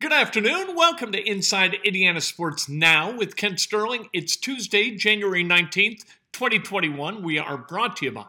Good afternoon. Welcome to Inside Indiana Sports Now with Kent Sterling. It's Tuesday, January 19th, 2021. We are brought to you by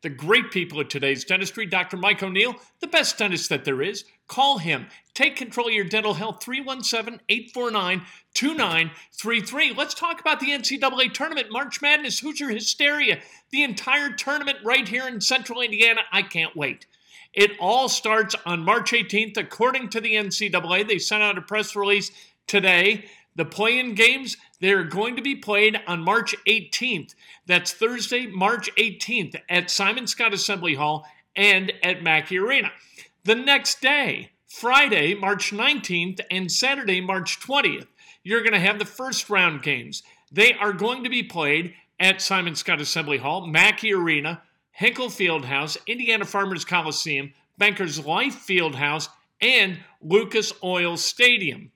the great people of today's dentistry, Dr. Mike O'Neill, the best dentist that there is. Call him. Take control of your dental health, 317 849 2933. Let's talk about the NCAA tournament, March Madness, Hoosier Hysteria, the entire tournament right here in central Indiana. I can't wait. It all starts on March 18th, according to the NCAA. They sent out a press release today. The play in games, they're going to be played on March 18th. That's Thursday, March 18th at Simon Skjodt Assembly Hall and at Mackey Arena. The next day, Friday, March 19th, and Saturday, March 20th, you're going to have the first round games. They are going to be played at Simon Skjodt Assembly Hall, Mackey Arena, Hinkle Fieldhouse, Indiana Farmers Coliseum, Bankers Life Fieldhouse, and Lucas Oil Stadium.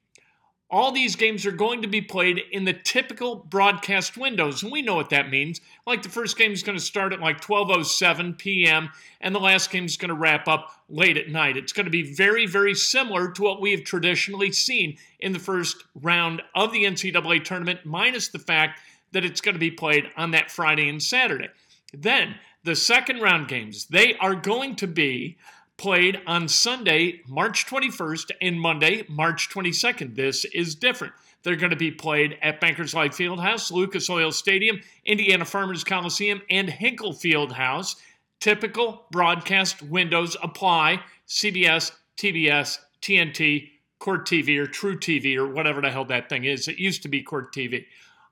All these games are going to be played in the typical broadcast windows, and we know what that means. Like the first game is going to start at like 12:07 p.m. and the last game is going to wrap up late at night. It's going to be very, very similar to what we have traditionally seen in the first round of the NCAA tournament, minus the fact that it's going to be played on that Friday and Saturday. Then the second round games, they are going to be played on Sunday, March 21st, and Monday, March 22nd. This is different. They're going to be played at Bankers Life Fieldhouse, Lucas Oil Stadium, Indiana Farmers Coliseum, and Hinkle Fieldhouse. Typical broadcast windows apply CBS, TBS, TNT, Court TV, or truTV, or whatever the hell that thing is. It used to be Court TV.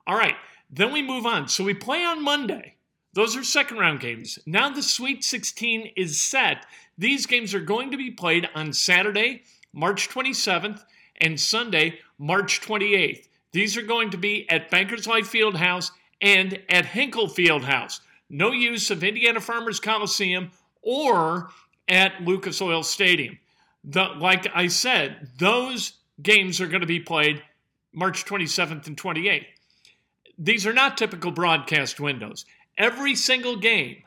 All right, then we move on. So we play on Monday. Those are second round games. Now the Sweet 16 is set. These games are going to be played on Saturday, March 27th, and Sunday, March 28th. These are going to be at Bankers Life Fieldhouse and at Hinkle Fieldhouse. No use of Indiana Farmers Coliseum or at Lucas Oil Stadium. The, like I said, those games are going to be played March 27th and 28th. These are not typical broadcast windows every single game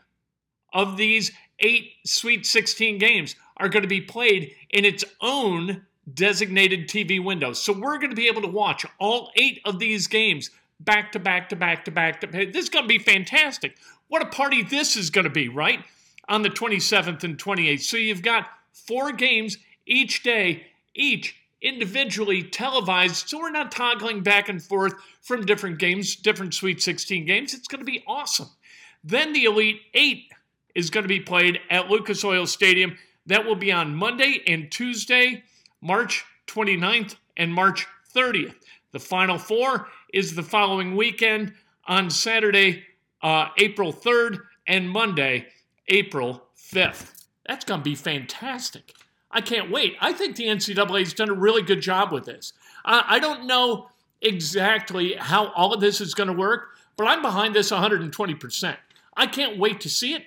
of these eight Sweet 16 games are going to be played in its own designated TV window. So we're going to be able to watch all eight of these games back to back to back to back to back. This is going to be fantastic. What a party this is going to be, right? On the 27th and 28th. So you've got four games each day, each individually televised. So we're not toggling back and forth from different games, different Sweet 16 games. It's going to be awesome. Then the Elite Eight is going to be played at Lucas Oil Stadium. That will be on Monday and Tuesday, March 29th and March 30th. The Final Four is the following weekend on Saturday, uh, April 3rd, and Monday, April 5th. That's going to be fantastic. I can't wait. I think the NCAA has done a really good job with this. Uh, I don't know exactly how all of this is going to work, but I'm behind this 120%. I can't wait to see it.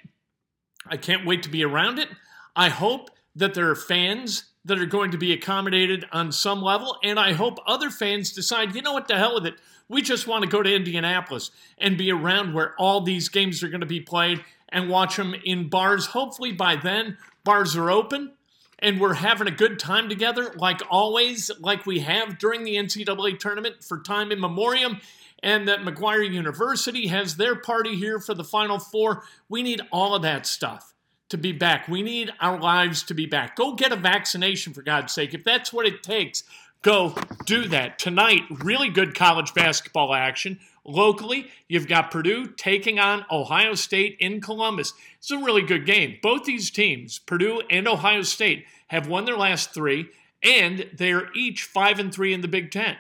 I can't wait to be around it. I hope that there are fans that are going to be accommodated on some level, and I hope other fans decide, you know what, the hell with it. We just want to go to Indianapolis and be around where all these games are going to be played and watch them in bars. Hopefully, by then, bars are open and we're having a good time together, like always, like we have during the NCAA tournament for time in memoriam and that McGuire University has their party here for the Final Four. We need all of that stuff to be back. We need our lives to be back. Go get a vaccination, for God's sake. If that's what it takes, go do that. Tonight, really good college basketball action. Locally, you've got Purdue taking on Ohio State in Columbus. It's a really good game. Both these teams, Purdue and Ohio State, have won their last three, and they're each 5 and 3 in the Big Ten.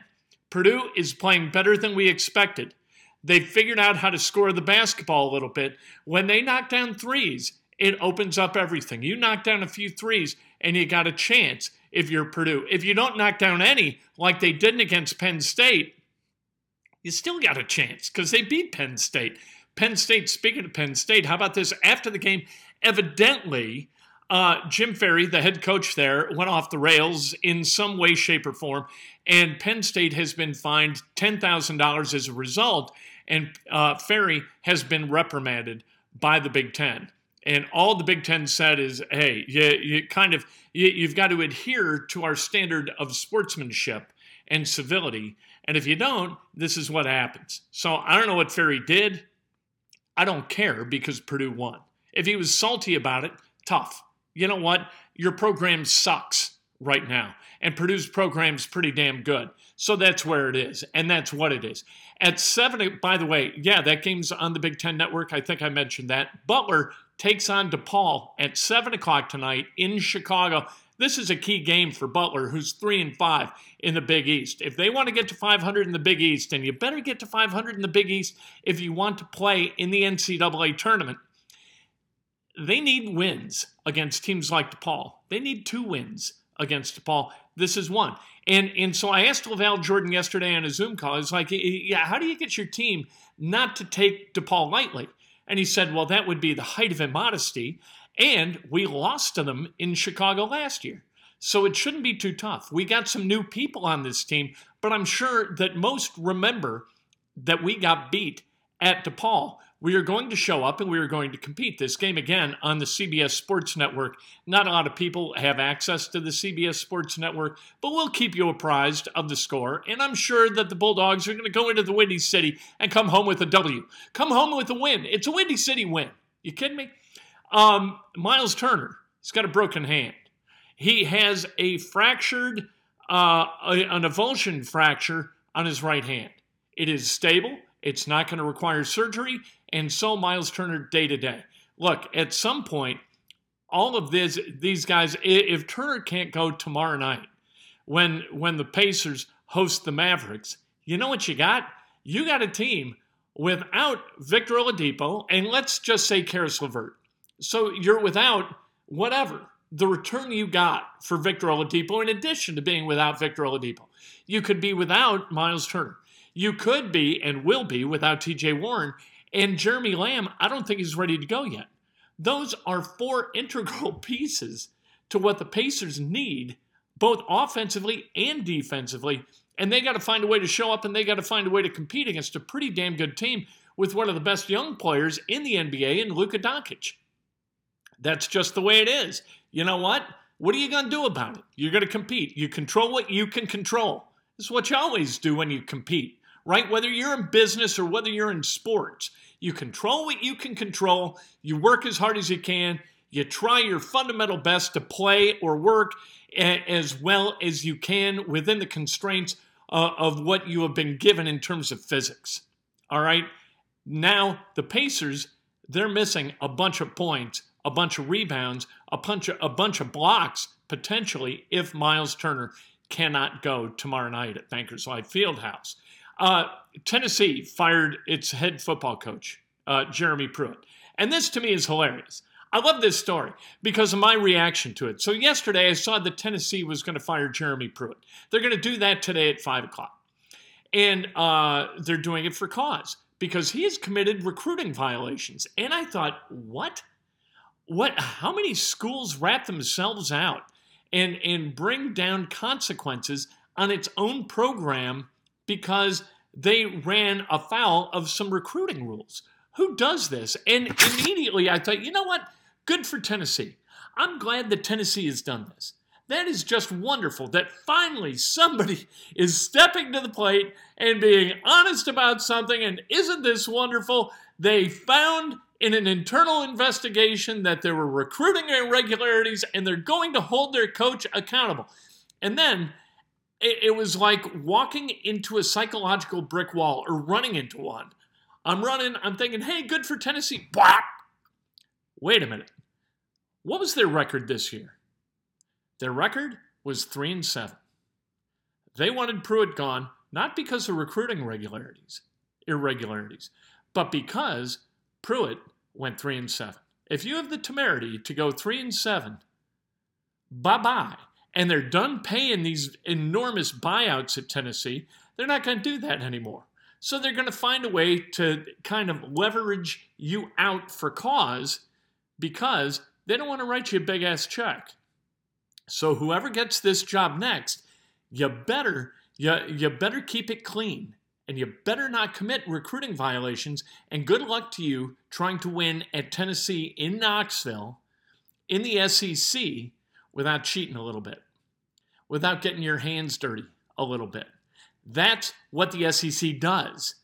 Purdue is playing better than we expected. They figured out how to score the basketball a little bit. When they knock down threes, it opens up everything. You knock down a few threes and you got a chance if you're Purdue. If you don't knock down any, like they didn't against Penn State, you still got a chance because they beat Penn State. Penn State, speaking of Penn State, how about this? After the game, evidently, uh, Jim Ferry, the head coach there, went off the rails in some way, shape, or form, and Penn State has been fined $10,000 as a result, and uh, Ferry has been reprimanded by the Big Ten. And all the Big Ten said is, hey, you, you kind of you, you've got to adhere to our standard of sportsmanship and civility. And if you don't, this is what happens. So I don't know what Ferry did. I don't care because Purdue won. If he was salty about it, tough. You know what? Your program sucks right now. And Purdue's program's pretty damn good. So that's where it is. And that's what it is. At seven, by the way, yeah, that game's on the Big Ten Network. I think I mentioned that. Butler takes on DePaul at seven o'clock tonight in Chicago. This is a key game for Butler, who's three and five in the Big East. If they want to get to 500 in the Big East, and you better get to 500 in the Big East if you want to play in the NCAA tournament, they need wins against teams like DePaul. They need two wins against DePaul. This is one. And and so I asked LaVall Jordan yesterday on a Zoom call. I was like, yeah, how do you get your team not to take DePaul lightly? And he said, well, that would be the height of immodesty. And we lost to them in Chicago last year. So it shouldn't be too tough. We got some new people on this team, but I'm sure that most remember that we got beat at DePaul. We are going to show up and we are going to compete. This game again on the CBS Sports Network. Not a lot of people have access to the CBS Sports Network, but we'll keep you apprised of the score. And I'm sure that the Bulldogs are going to go into the Windy City and come home with a W. Come home with a win. It's a Windy City win. You kidding me? Um, Myles Turner, he's got a broken hand. He has a fractured, uh, an avulsion fracture on his right hand. It is stable. It's not going to require surgery, and so Myles Turner day to day. Look, at some point, all of this, these guys, if Turner can't go tomorrow night, when when the Pacers host the Mavericks, you know what you got? You got a team without Victor Oladipo, and let's just say Caris LeVert. So you're without whatever the return you got for Victor Oladipo, in addition to being without Victor Oladipo. You could be without Myles Turner. You could be and will be without TJ Warren. And Jeremy Lamb, I don't think he's ready to go yet. Those are four integral pieces to what the Pacers need, both offensively and defensively. And they got to find a way to show up and they got to find a way to compete against a pretty damn good team with one of the best young players in the NBA in Luka Doncic. That's just the way it is. You know what? What are you going to do about it? You're going to compete. You control what you can control. This is what you always do when you compete right? Whether you're in business or whether you're in sports, you control what you can control, you work as hard as you can, you try your fundamental best to play or work as well as you can within the constraints uh, of what you have been given in terms of physics. All right? Now, the Pacers, they're missing a bunch of points, a bunch of rebounds, a bunch of, a bunch of blocks potentially if Myles Turner cannot go tomorrow night at Bankers Life Fieldhouse. Uh, Tennessee fired its head football coach, uh, Jeremy Pruitt. And this to me is hilarious. I love this story because of my reaction to it. So, yesterday I saw that Tennessee was going to fire Jeremy Pruitt. They're going to do that today at 5 o'clock. And uh, they're doing it for cause because he has committed recruiting violations. And I thought, what? What? How many schools rat themselves out and, and bring down consequences on its own program because they ran afoul of some recruiting rules. Who does this? And immediately I thought, you know what? Good for Tennessee. I'm glad that Tennessee has done this. That is just wonderful that finally somebody is stepping to the plate and being honest about something. And isn't this wonderful? They found in an internal investigation that there were recruiting irregularities and they're going to hold their coach accountable. And then it, it was like walking into a psychological brick wall or running into one. I'm running, I'm thinking, hey, good for Tennessee. Blah! Wait a minute. What was their record this year? Their record was 3 and 7. They wanted Pruitt gone not because of recruiting regularities, irregularities, but because Pruitt went 3 and 7. If you have the temerity to go 3 and 7, bye-bye and they're done paying these enormous buyouts at Tennessee, they're not going to do that anymore. So they're going to find a way to kind of leverage you out for cause because they don't want to write you a big ass check. So whoever gets this job next, you better you, you better keep it clean and you better not commit recruiting violations. And good luck to you trying to win at Tennessee in Knoxville in the SEC without cheating a little bit, without getting your hands dirty a little bit. That's what the SEC does.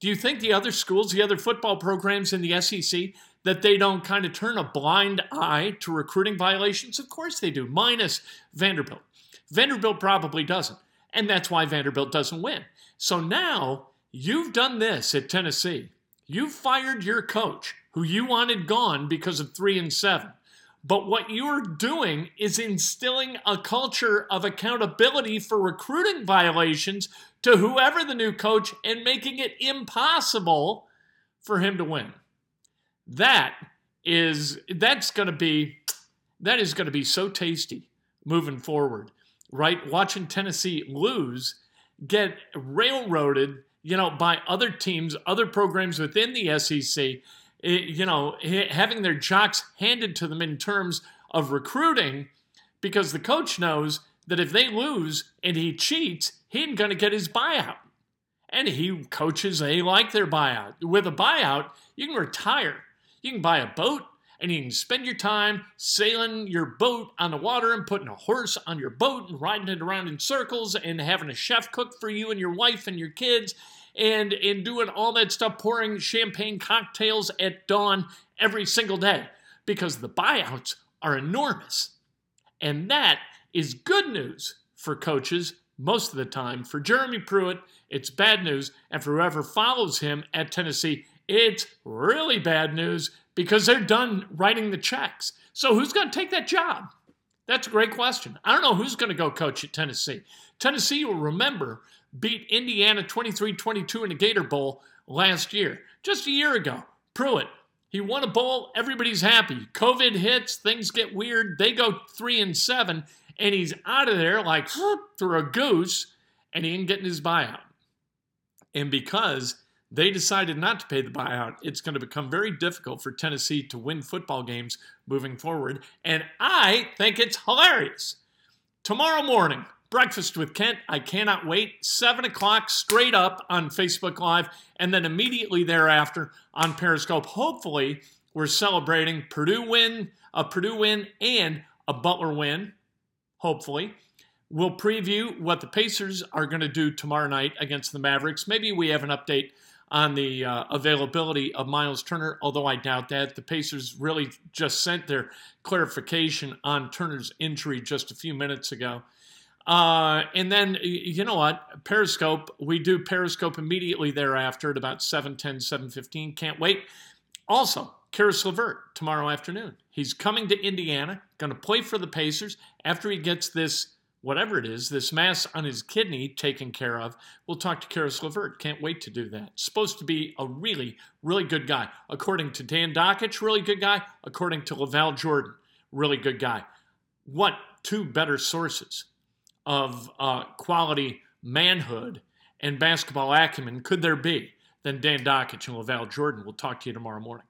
Do you think the other schools, the other football programs in the SEC, that they don't kind of turn a blind eye to recruiting violations? Of course they do, minus Vanderbilt. Vanderbilt probably doesn't. And that's why Vanderbilt doesn't win. So now you've done this at Tennessee. You fired your coach, who you wanted gone because of three and seven. But what you're doing is instilling a culture of accountability for recruiting violations to whoever the new coach and making it impossible for him to win. That is that's going to be that is going to be so tasty moving forward right? Watching Tennessee lose, get railroaded, you know, by other teams, other programs within the SEC, eh, you know, having their jocks handed to them in terms of recruiting because the coach knows that if they lose and he cheats, he ain't going to get his buyout. And he coaches, they like their buyout. With a buyout, you can retire. You can buy a boat, and you can spend your time sailing your boat on the water and putting a horse on your boat and riding it around in circles and having a chef cook for you and your wife and your kids and and doing all that stuff pouring champagne cocktails at dawn every single day because the buyouts are enormous. And that is good news for coaches most of the time. For jeremy pruitt it's bad news. And for whoever follows him at tennessee it's really bad news because they're done writing the checks. So who's going to take that job? That's a great question. I don't know who's going to go coach at Tennessee. Tennessee, you'll remember, beat Indiana 23 22 in the Gator Bowl last year, just a year ago. Pruitt, he won a bowl. Everybody's happy. COVID hits, things get weird. They go three and seven, and he's out of there like through a goose, and he ain't getting his buyout. And because they decided not to pay the buyout. It's going to become very difficult for Tennessee to win football games moving forward. And I think it's hilarious. Tomorrow morning, Breakfast with Kent. I cannot wait. 7 o'clock straight up on Facebook Live, and then immediately thereafter on Periscope. Hopefully, we're celebrating Purdue win, a Purdue win, and a Butler win. Hopefully. We'll preview what the Pacers are going to do tomorrow night against the Mavericks. Maybe we have an update on the uh, availability of Myles Turner, although I doubt that. The Pacers really just sent their clarification on Turner's injury just a few minutes ago. Uh, and then, you know what? Periscope, we do Periscope immediately thereafter at about 7.10, 7.15. Can't wait. Also, Caris LeVert tomorrow afternoon. He's coming to Indiana, going to play for the Pacers after he gets this whatever it is, this mass on his kidney taken care of. We'll talk to Caris LeVert. Can't wait to do that. Supposed to be a really, really good guy. According to Dan Dakich, really good guy. According to LaVall Jordan, really good guy. What two better sources of uh, quality manhood and basketball acumen could there be than Dan Dakich and LaVall Jordan? We'll talk to you tomorrow morning.